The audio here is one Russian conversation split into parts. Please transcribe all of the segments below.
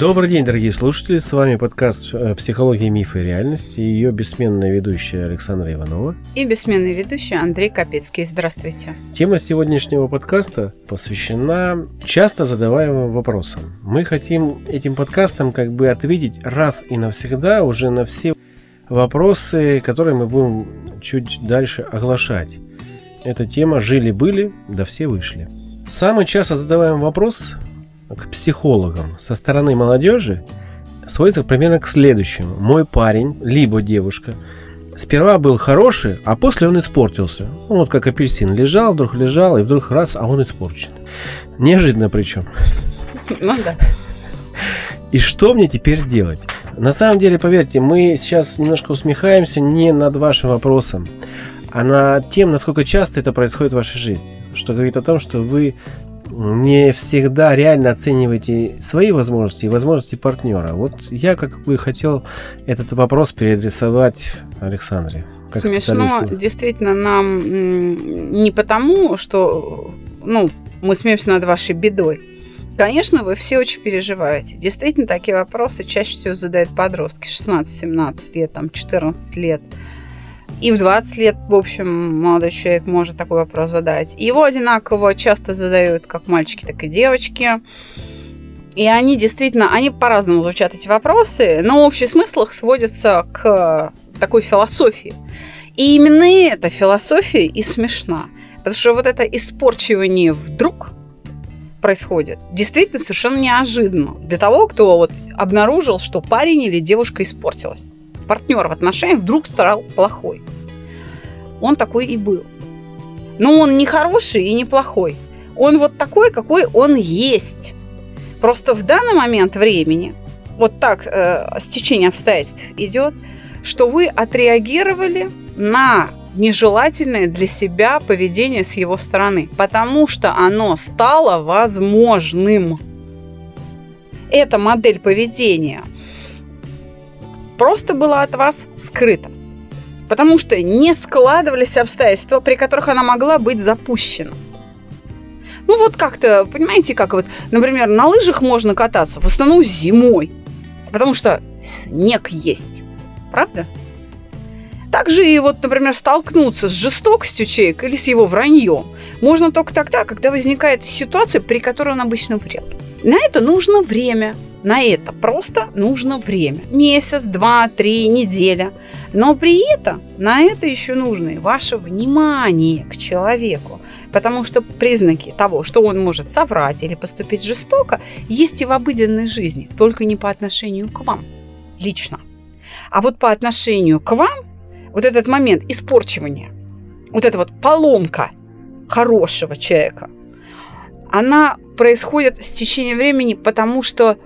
Добрый день, дорогие слушатели. С вами подкаст э, «Психология, мифы и реальность» и ее бессменная ведущая Александра Иванова. И бессменный ведущий Андрей Капецкий. Здравствуйте. Тема сегодняшнего подкаста посвящена часто задаваемым вопросам. Мы хотим этим подкастом как бы ответить раз и навсегда уже на все вопросы, которые мы будем чуть дальше оглашать. Эта тема «Жили-были, да все вышли». Самый часто задаваемый вопрос к психологам со стороны молодежи сводится примерно к следующему. Мой парень, либо девушка, сперва был хороший, а после он испортился. Ну, вот как апельсин. Лежал, вдруг лежал, и вдруг раз, а он испорчен. Неожиданно причем. Ну да. И что мне теперь делать? На самом деле, поверьте, мы сейчас немножко усмехаемся не над вашим вопросом, а над тем, насколько часто это происходит в вашей жизни. Что говорит о том, что вы не всегда реально оцениваете свои возможности и возможности партнера. Вот я как бы хотел этот вопрос переадресовать Александре. Смешно, действительно, нам не потому, что ну, мы смеемся над вашей бедой. Конечно, вы все очень переживаете. Действительно, такие вопросы чаще всего задают подростки 16-17 лет, там, 14 лет. И в 20 лет, в общем, молодой человек может такой вопрос задать. Его одинаково часто задают как мальчики, так и девочки. И они действительно, они по-разному звучат эти вопросы, но общий смысл их сводится к такой философии. И именно эта философия и смешна. Потому что вот это испорчивание вдруг происходит действительно совершенно неожиданно для того, кто вот обнаружил, что парень или девушка испортилась партнер в отношениях вдруг стал плохой. Он такой и был. Но он не хороший и не плохой. Он вот такой, какой он есть. Просто в данный момент времени, вот так э, стечение обстоятельств идет, что вы отреагировали на нежелательное для себя поведение с его стороны, потому что оно стало возможным. Эта модель поведения – просто была от вас скрыта. Потому что не складывались обстоятельства, при которых она могла быть запущена. Ну вот как-то, понимаете, как вот, например, на лыжах можно кататься в основном зимой, потому что снег есть, правда? Также и вот, например, столкнуться с жестокостью человека или с его враньем можно только тогда, когда возникает ситуация, при которой он обычно врет. На это нужно время, на это просто нужно время. Месяц, два, три, неделя. Но при этом на это еще нужно и ваше внимание к человеку. Потому что признаки того, что он может соврать или поступить жестоко, есть и в обыденной жизни, только не по отношению к вам лично. А вот по отношению к вам, вот этот момент испорчивания, вот эта вот поломка хорошего человека, она происходит с течением времени, потому что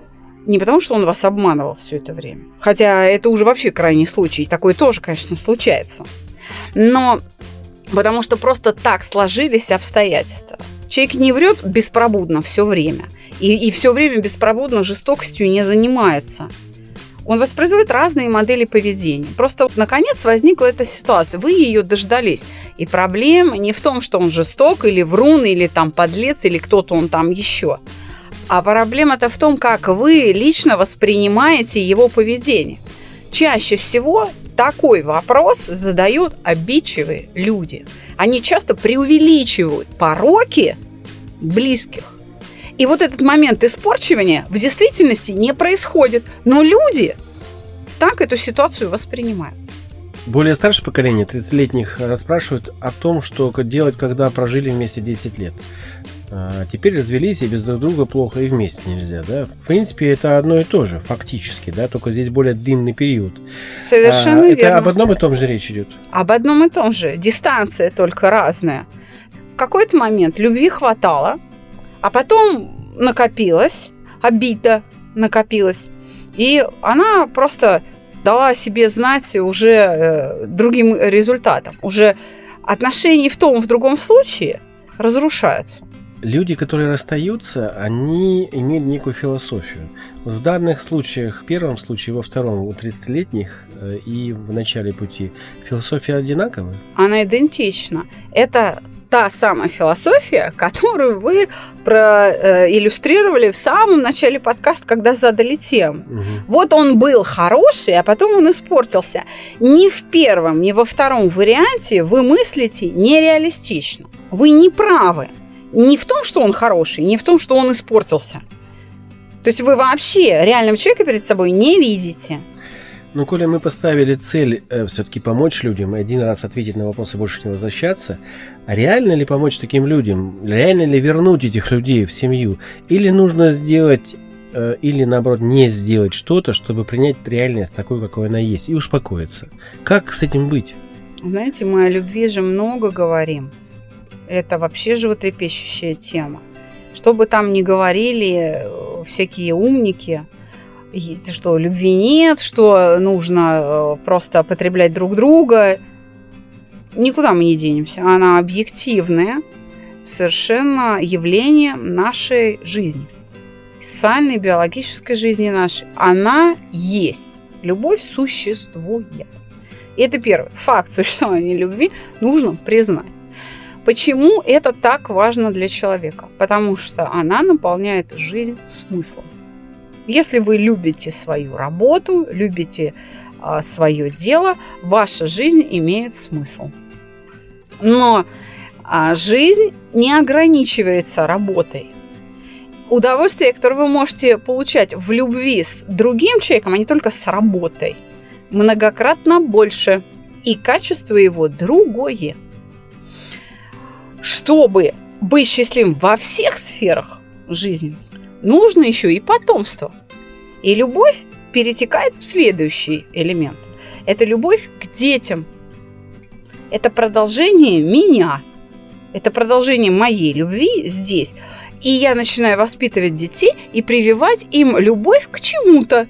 не потому, что он вас обманывал все это время. Хотя это уже вообще крайний случай. Такое тоже, конечно, случается. Но потому что просто так сложились обстоятельства. Человек не врет беспробудно все время. И, и все время беспробудно жестокостью не занимается. Он воспроизводит разные модели поведения. Просто наконец возникла эта ситуация. Вы ее дождались. И проблема не в том, что он жесток или врун, или там подлец, или кто-то он там еще. А проблема-то в том, как вы лично воспринимаете его поведение. Чаще всего такой вопрос задают обидчивые люди. Они часто преувеличивают пороки близких. И вот этот момент испорчивания в действительности не происходит. Но люди так эту ситуацию воспринимают. Более старшее поколение 30-летних расспрашивают о том, что делать, когда прожили вместе 10 лет. А теперь развелись и без друг друга плохо и вместе нельзя, да? В принципе, это одно и то же, фактически, да, только здесь более длинный период. Совершенно а, верно. Это об одном и том же речь идет. Об одном и том же. Дистанция только разная. В какой-то момент любви хватало, а потом накопилась, обида накопилась, и она просто дала о себе знать уже э, другим результатом. Уже отношений в том, в другом случае разрушаются. Люди, которые расстаются, они имеют некую философию. В данных случаях, в первом случае, во втором, у 30-летних э, и в начале пути, философия одинаковая? Она идентична. Это та самая философия, которую вы проиллюстрировали в самом начале подкаста, когда задали тему. Угу. Вот он был хороший, а потом он испортился. Ни в первом, ни во втором варианте вы мыслите нереалистично. Вы не правы. Не в том, что он хороший, не в том, что он испортился. То есть вы вообще реального человека перед собой не видите. Ну, коли мы поставили цель э, все-таки помочь людям и один раз ответить на вопросы больше не возвращаться, а реально ли помочь таким людям? Реально ли вернуть этих людей в семью? Или нужно сделать, э, или наоборот не сделать что-то, чтобы принять реальность такой, какой она есть, и успокоиться? Как с этим быть? Знаете, мы о любви же много говорим. Это вообще животрепещущая тема. Что бы там ни говорили э, всякие умники, что любви нет, что нужно э, просто потреблять друг друга. Никуда мы не денемся. Она объективное совершенно явление нашей жизни. Социальной, биологической жизни нашей. Она есть. Любовь существует. И это первый факт существования любви нужно признать. Почему это так важно для человека? Потому что она наполняет жизнь смыслом. Если вы любите свою работу, любите а, свое дело, ваша жизнь имеет смысл. Но а, жизнь не ограничивается работой. Удовольствие, которое вы можете получать в любви с другим человеком, а не только с работой, многократно больше. И качество его другое. Чтобы быть счастливым во всех сферах жизни, нужно еще и потомство. И любовь перетекает в следующий элемент. Это любовь к детям. Это продолжение меня. Это продолжение моей любви здесь. И я начинаю воспитывать детей и прививать им любовь к чему-то.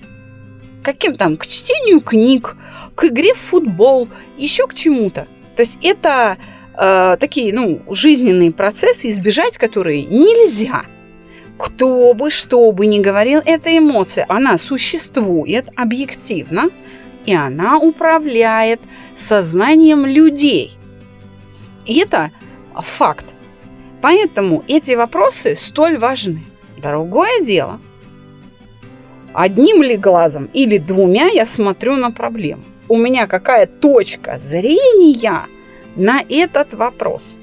Каким там? К чтению книг, к игре в футбол, еще к чему-то. То есть это э, такие, ну, жизненные процессы, избежать которые нельзя – кто бы что бы ни говорил, эта эмоция, она существует объективно, и она управляет сознанием людей. И это факт. Поэтому эти вопросы столь важны. Другое дело, одним ли глазом или двумя я смотрю на проблему. У меня какая точка зрения на этот вопрос.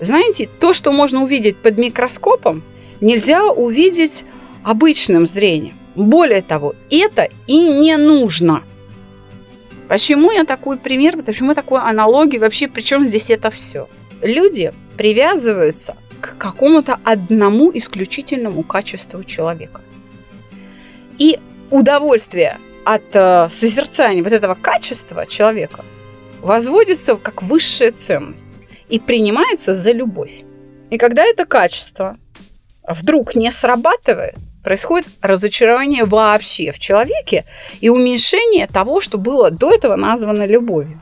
Знаете, то, что можно увидеть под микроскопом – нельзя увидеть обычным зрением. Более того, это и не нужно. Почему я такой пример, почему такой аналогии, вообще причем здесь это все? Люди привязываются к какому-то одному исключительному качеству человека. И удовольствие от э, созерцания вот этого качества человека возводится как высшая ценность и принимается за любовь. И когда это качество вдруг не срабатывает, происходит разочарование вообще в человеке и уменьшение того, что было до этого названо любовью.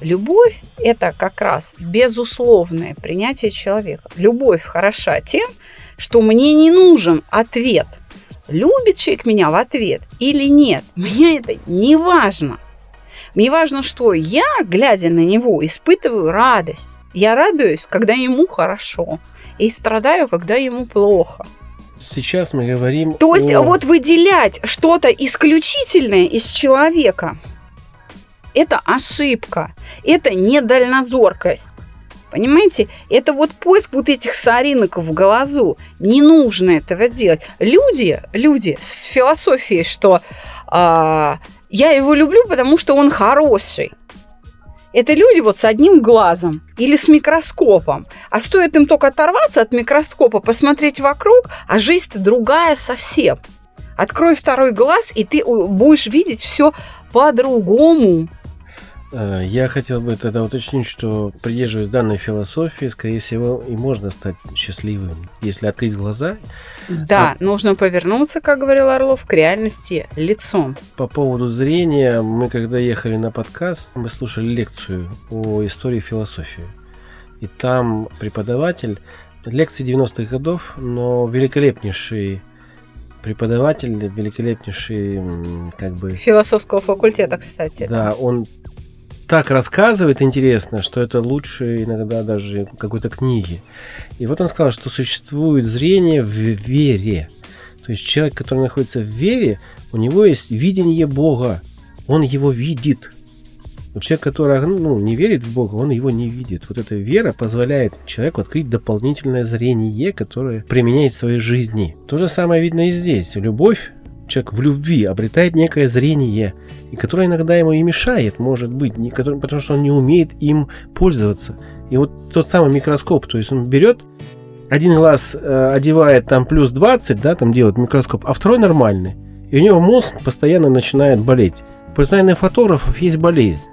Любовь – это как раз безусловное принятие человека. Любовь хороша тем, что мне не нужен ответ. Любит человек меня в ответ или нет, мне это не важно. Мне важно, что я, глядя на него, испытываю радость. Я радуюсь, когда ему хорошо и страдаю, когда ему плохо. Сейчас мы говорим. То есть о... вот выделять что-то исключительное из человека, это ошибка, это недальнозоркость. Понимаете, это вот поиск вот этих соринок в глазу. Не нужно этого делать. Люди, люди с философией, что а, я его люблю, потому что он хороший. Это люди вот с одним глазом или с микроскопом. А стоит им только оторваться от микроскопа, посмотреть вокруг, а жизнь-то другая совсем. Открой второй глаз, и ты будешь видеть все по-другому. Э, я хотел бы тогда уточнить, что придерживаясь данной философии, скорее всего, и можно стать счастливым, если открыть глаза. Да, а... нужно повернуться, как говорил Орлов, к реальности лицом. По поводу зрения, мы когда ехали на подкаст, мы слушали лекцию о истории философии. И И там преподаватель, лекции 90-х годов, но великолепнейший преподаватель, великолепнейший, как бы... Философского факультета, кстати. Да, он так рассказывает интересно, что это лучше иногда даже какой-то книги. И вот он сказал, что существует зрение в вере. То есть человек, который находится в вере, у него есть видение Бога. Он его видит. Но человек, который ну, не верит в Бога, он его не видит. Вот эта вера позволяет человеку открыть дополнительное зрение, которое применяет в своей жизни. То же самое видно и здесь. Любовь человек в любви обретает некое зрение, и которое иногда ему и мешает, может быть, не, который, потому что он не умеет им пользоваться. И вот тот самый микроскоп, то есть он берет один глаз э, одевает там плюс 20, да, там делает микроскоп, а второй нормальный. И у него мозг постоянно начинает болеть. По знанию фотографов есть болезнь.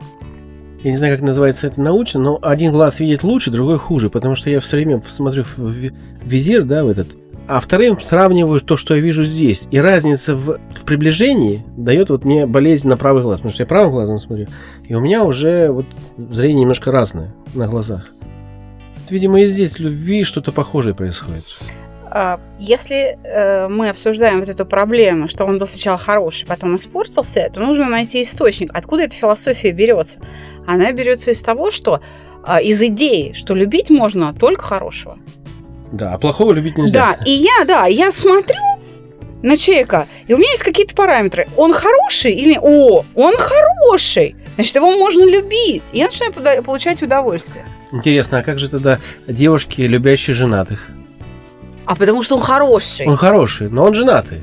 Я не знаю, как называется это научно, но один глаз видит лучше, другой хуже, потому что я все время смотрю в визир, да, в этот, а вторым сравниваю то, что я вижу здесь. И разница в, в приближении дает вот мне болезнь на правый глаз, потому что я правым глазом смотрю, и у меня уже вот зрение немножко разное на глазах. Видимо, и здесь любви что-то похожее происходит. А, если э, мы обсуждаем вот эту проблему, что он был сначала хороший, потом испортился, то нужно найти источник. Откуда эта философия берется? Она берется из того, что а, из идеи, что любить можно только хорошего. Да, а плохого любить нельзя. Да, и я, да, я смотрю на человека, и у меня есть какие-то параметры. Он хороший или... О, он хороший! Значит, его можно любить. И я начинаю получать удовольствие. Интересно, а как же тогда девушки, любящие женатых? А потому что он хороший. Он хороший, но он женатый.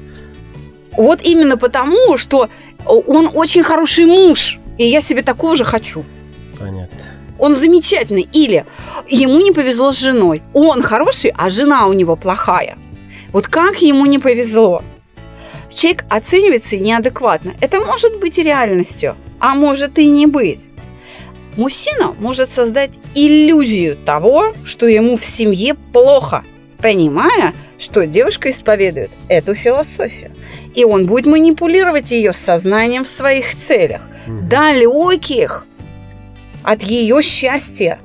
Вот именно потому, что он очень хороший муж. И я себе такого же хочу. Понятно. Он замечательный. Или ему не повезло с женой. Он хороший, а жена у него плохая. Вот как ему не повезло? Человек оценивается неадекватно. Это может быть реальностью, а может и не быть. Мужчина может создать иллюзию того, что ему в семье плохо, понимая, что девушка исповедует эту философию. И он будет манипулировать ее сознанием в своих целях, mm далеких от ее счастья,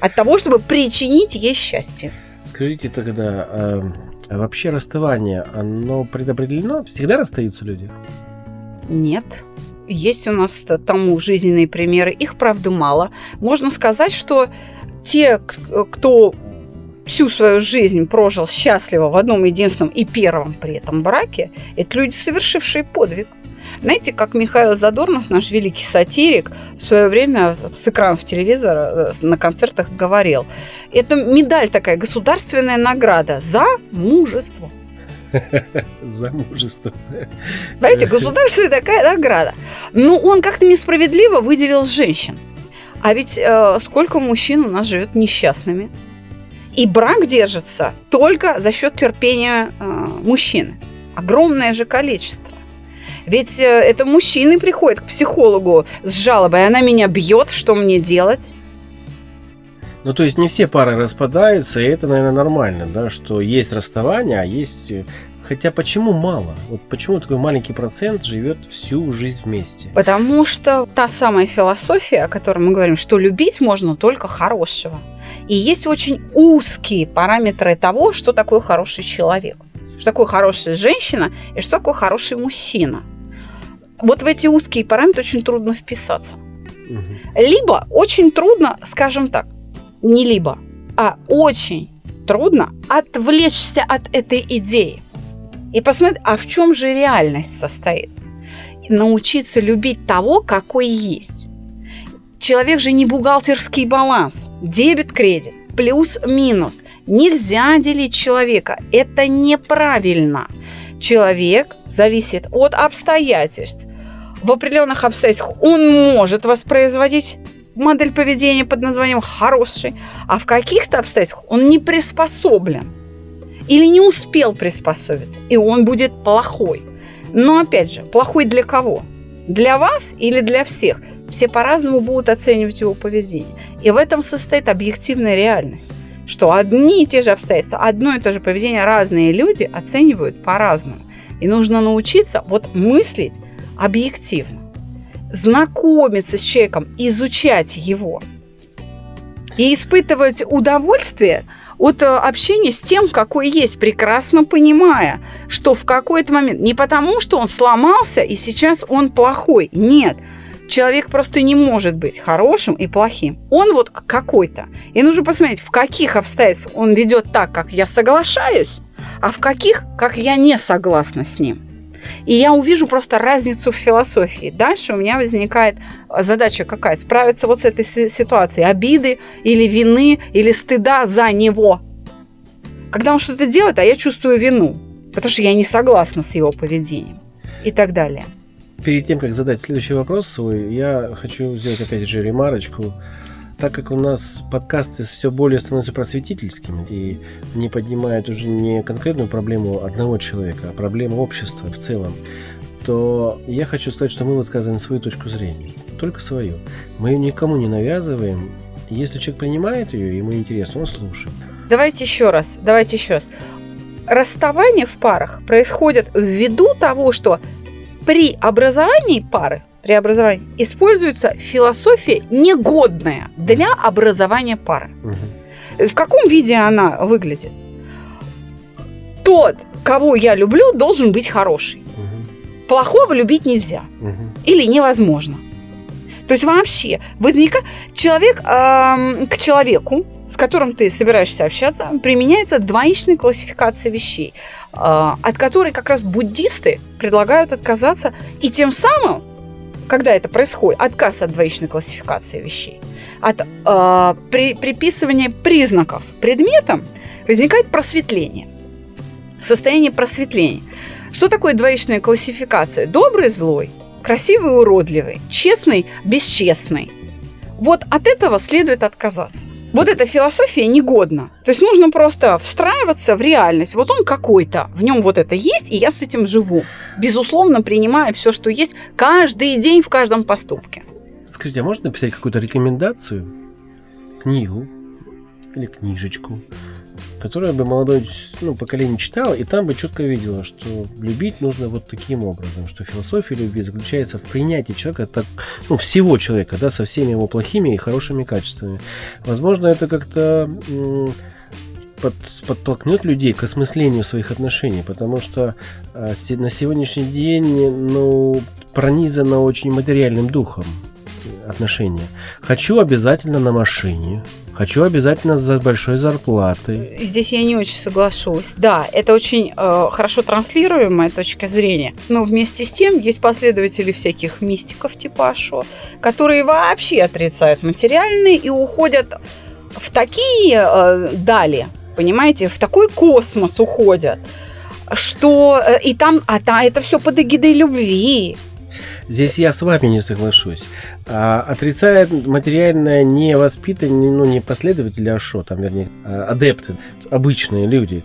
от того, чтобы причинить ей счастье. Скажите тогда, а, а вообще расставание, оно предопределено? Всегда расстаются люди? Нет. Есть у нас тому жизненные примеры. Их, правда, мало. Можно сказать, что те, кто всю свою жизнь прожил счастливо в одном единственном и первом при этом браке, это люди, совершившие подвиг. Знаете, как Михаил Задорнов, наш великий сатирик, в свое время с экранов телевизора э, на концертах говорил, это медаль такая, государственная награда за мужество. За мужество. Знаете, государственная такая награда. Но он как-то несправедливо выделил женщин. А ведь э, сколько мужчин у нас живет несчастными. И брак держится только за счет терпения э, мужчины. Огромное же количество. Ведь э, это мужчины приходят к психологу с жалобой, она меня бьет, что мне делать? Ну, то есть не все пары распадаются, и это, наверное, нормально, да, что есть расставание, а есть... Э, хотя почему мало? Вот почему такой маленький процент живет всю жизнь вместе? Потому что та самая философия, о которой мы говорим, что любить можно только хорошего. И есть очень узкие параметры того, что такое хороший человек, что такое хорошая женщина и что такое хороший мужчина – вот в эти узкие параметры очень трудно вписаться. Угу. Либо очень трудно, скажем так, не либо, а очень трудно отвлечься от этой идеи и посмотреть, а в чем же реальность состоит. Научиться любить того, какой есть. Человек же не бухгалтерский баланс, дебет-кредит, плюс-минус. Нельзя делить человека, это неправильно. Человек зависит от обстоятельств. В определенных обстоятельствах он может воспроизводить модель поведения под названием «хороший», а в каких-то обстоятельствах он не приспособлен или не успел приспособиться, и он будет плохой. Но опять же, плохой для кого? Для вас или для всех? Все по-разному будут оценивать его поведение. И в этом состоит объективная реальность что одни и те же обстоятельства, одно и то же поведение разные люди оценивают по-разному. И нужно научиться вот мыслить объективно, знакомиться с человеком, изучать его. И испытывать удовольствие от э, общения с тем, какой есть, прекрасно понимая, что в какой-то момент не потому, что он сломался и сейчас он плохой, нет, человек просто не может быть хорошим и плохим. Он вот какой-то. И нужно посмотреть, в каких обстоятельствах он ведет так, как я соглашаюсь, а в каких, как я не согласна с ним. И я увижу просто разницу в философии. Дальше у меня возникает задача какая? Справиться вот с этой ситуацией. Обиды или вины, или стыда за него. Когда он что-то делает, а я чувствую вину, потому что я не согласна с его поведением и так далее. Перед тем, как задать следующий вопрос свой, я хочу сделать опять же ремарочку так как у нас подкасты все более становятся просветительскими и не поднимают уже не конкретную проблему одного человека, а проблему общества в целом, то я хочу сказать, что мы высказываем свою точку зрения, только свою. Мы ее никому не навязываем. Если человек принимает ее, ему интересно, он слушает. Давайте еще раз, давайте еще раз. Расставание в парах происходит ввиду того, что при образовании пары преобразования используется философия негодная для образования пары. Угу. В каком виде она выглядит? Тот, кого я люблю, должен быть хороший. Угу. Плохого любить нельзя. Угу. Или невозможно. То есть вообще возникает человек э, к человеку, с которым ты собираешься общаться, применяется двоичная классификация вещей, э, от которой как раз буддисты предлагают отказаться и тем самым когда это происходит, отказ от двоичной классификации вещей, от э, при, приписывания признаков предметам, возникает просветление. Состояние просветления. Что такое двоичная классификация? Добрый, злой, красивый, уродливый, честный, бесчестный. Вот от этого следует отказаться. Вот эта философия негодна. То есть нужно просто встраиваться в реальность. Вот он какой-то, в нем вот это есть, и я с этим живу. Безусловно, принимая все, что есть, каждый день в каждом поступке. Скажите, а можно написать какую-то рекомендацию, книгу или книжечку, которое бы молодое ну, поколение читало, и там бы четко видело, что любить нужно вот таким образом, что философия любви заключается в принятии человека, так, ну, всего человека, да, со всеми его плохими и хорошими качествами. Возможно, это как-то под, подтолкнет людей к осмыслению своих отношений, потому что э, на сегодняшний день ну, пронизано очень материальным духом отношения. Хочу обязательно на машине, Хочу обязательно за большой зарплатой. Здесь я не очень соглашусь. Да, это очень э, хорошо транслируемая точка зрения. Но вместе с тем есть последователи всяких мистиков типа Ашо, которые вообще отрицают материальные и уходят в такие э, дали, понимаете, в такой космос уходят, что э, и там, а там это все под эгидой любви. Здесь я с вами не соглашусь. А, отрицает материальное не воспитанные, ну, не последователи Ашо, там, вернее, а, адепты, обычные люди.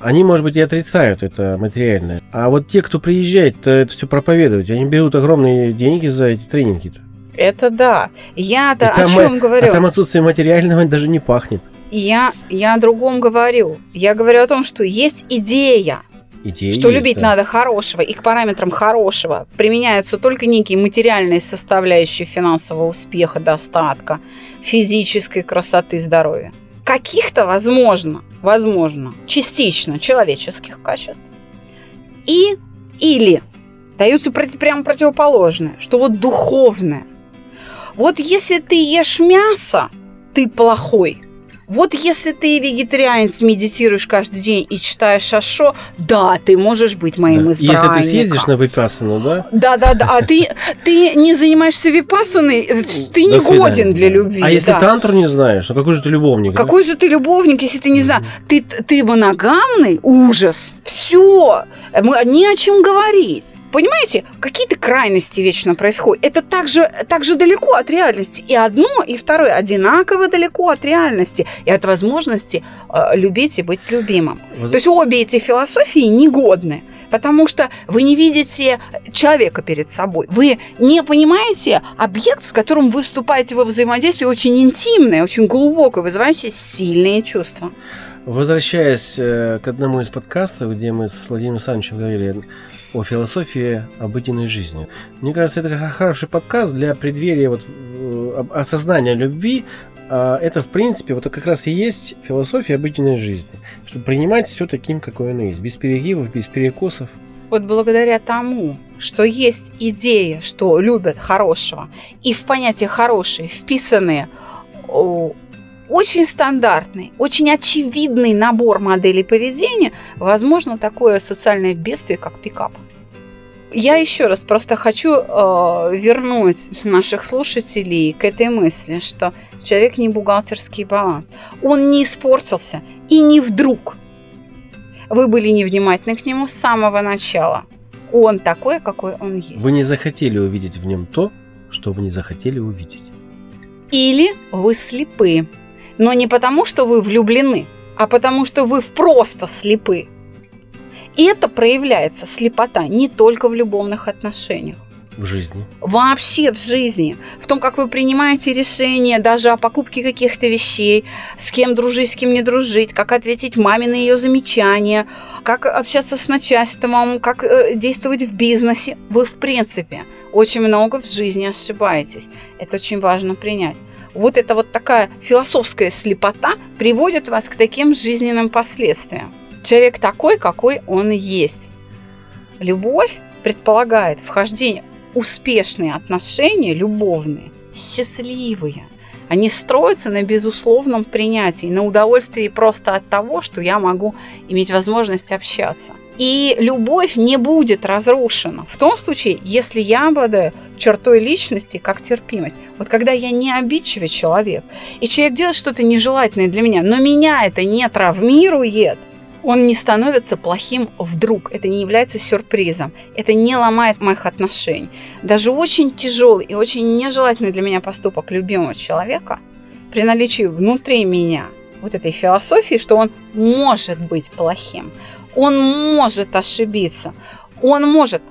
Они, может быть, и отрицают это материальное. А вот те, кто приезжает, то это все проповедовать, они берут огромные деньги за эти тренинги. -то. Это да. Я-то о чем говорю? А там отсутствие материального даже не пахнет. Я, я о другом говорю. Я говорю о том, что есть идея, Идея что есть, любить да. надо хорошего, и к параметрам хорошего применяются только некие материальные составляющие финансового успеха, достатка, физической красоты, здоровья. Каких-то, возможно, возможно, частично человеческих качеств. И или даются прямо противоположное, что вот духовное. Вот если ты ешь мясо, ты плохой – вот если ты вегетарианец, медитируешь каждый день и читаешь Шашо, да, ты можешь быть моим да. избранником. Если ты съездишь на випассану, да? Да, да, да. А ты, ты не занимаешься випассаной, э, ты не годен для любви. А если да. тантру не знаешь, ну какой же ты любовник? Какой да? же ты любовник, если ты не знаешь? Ты, ты моногамный? Ужас. Все. Не о чем говорить. Понимаете, какие-то крайности вечно происходят. Это также, также далеко от реальности. И одно, и второе одинаково далеко от реальности и от возможности э, любить и быть любимым. Воз... То есть обе эти философии негодны. Потому что вы не видите человека перед собой. Вы не понимаете объект, с которым вы вступаете во взаимодействие, очень интимное, очень глубокое, вызывающее сильные чувства. Возвращаясь э, к одному из подкастов, где мы с Владимиром Александровичем говорили о философии обыденной жизни. Мне кажется, это хороший подкаст для преддверия вот, э, осознания любви А это, в принципе, вот как раз и есть философия обыденной жизни. Чтобы принимать все таким, какой оно есть. Без перегибов, без перекосов. Вот благодаря тому, что есть идея, что любят хорошего, и в понятие хорошие вписаны очень стандартный, очень очевидный набор моделей поведения, возможно, такое социальное бедствие, как пикап. Я еще раз просто хочу э, вернуть наших слушателей к этой мысли, что человек не бухгалтерский баланс. Он не испортился и не вдруг. Вы были невнимательны к нему с самого начала. Он такой, какой он есть. Вы не захотели увидеть в нем то, что вы не захотели увидеть. Или вы слепы. Но не потому, что вы влюблены, а потому, что вы просто слепы. И это проявляется слепота не только в любовных отношениях. В жизни. Вообще в жизни. В том, как вы принимаете решения даже о покупке каких-то вещей, с кем дружить, с кем не дружить, как ответить маме на ее замечания, как общаться с начальством, как э, действовать в бизнесе. Вы, в принципе, очень много в жизни ошибаетесь. Это очень важно принять. Вот эта вот такая философская слепота приводит вас к таким жизненным последствиям. Человек такой, какой он есть. Любовь предполагает вхождение успешные отношения, любовные, счастливые. Они строятся на безусловном принятии, на удовольствии просто от того, что я могу иметь возможность общаться. И любовь не будет разрушена в том случае, если я обладаю чертой личности, как терпимость. Вот когда я не обидчивый человек, и человек делает что-то нежелательное для меня, но меня это не травмирует, он не становится плохим вдруг. Это не является сюрпризом. Это не ломает моих отношений. Даже очень тяжелый и очень нежелательный для меня поступок любимого человека при наличии внутри меня вот этой философии, что он может быть плохим, он может ошибиться, он может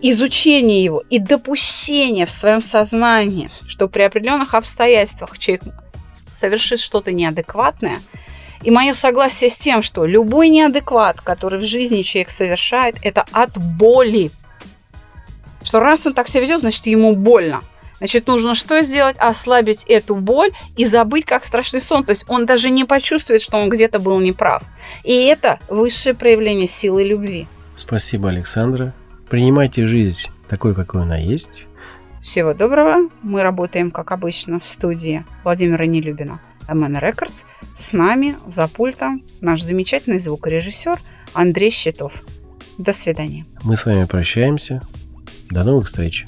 изучение его и допущение в своем сознании, что при определенных обстоятельствах человек совершит что-то неадекватное – и мое согласие с тем, что любой неадекват, который в жизни человек совершает, это от боли. Что раз он так себя ведет, значит ему больно. Значит, нужно что сделать? Ослабить эту боль и забыть, как страшный сон. То есть он даже не почувствует, что он где-то был неправ. И это высшее проявление силы любви. Спасибо, Александра. Принимайте жизнь такой, какой она есть. Всего доброго. Мы работаем, как обычно, в студии Владимира Нелюбина. MN Records. С нами за пультом наш замечательный звукорежиссер Андрей Щитов. До свидания. Мы с вами прощаемся. До новых встреч.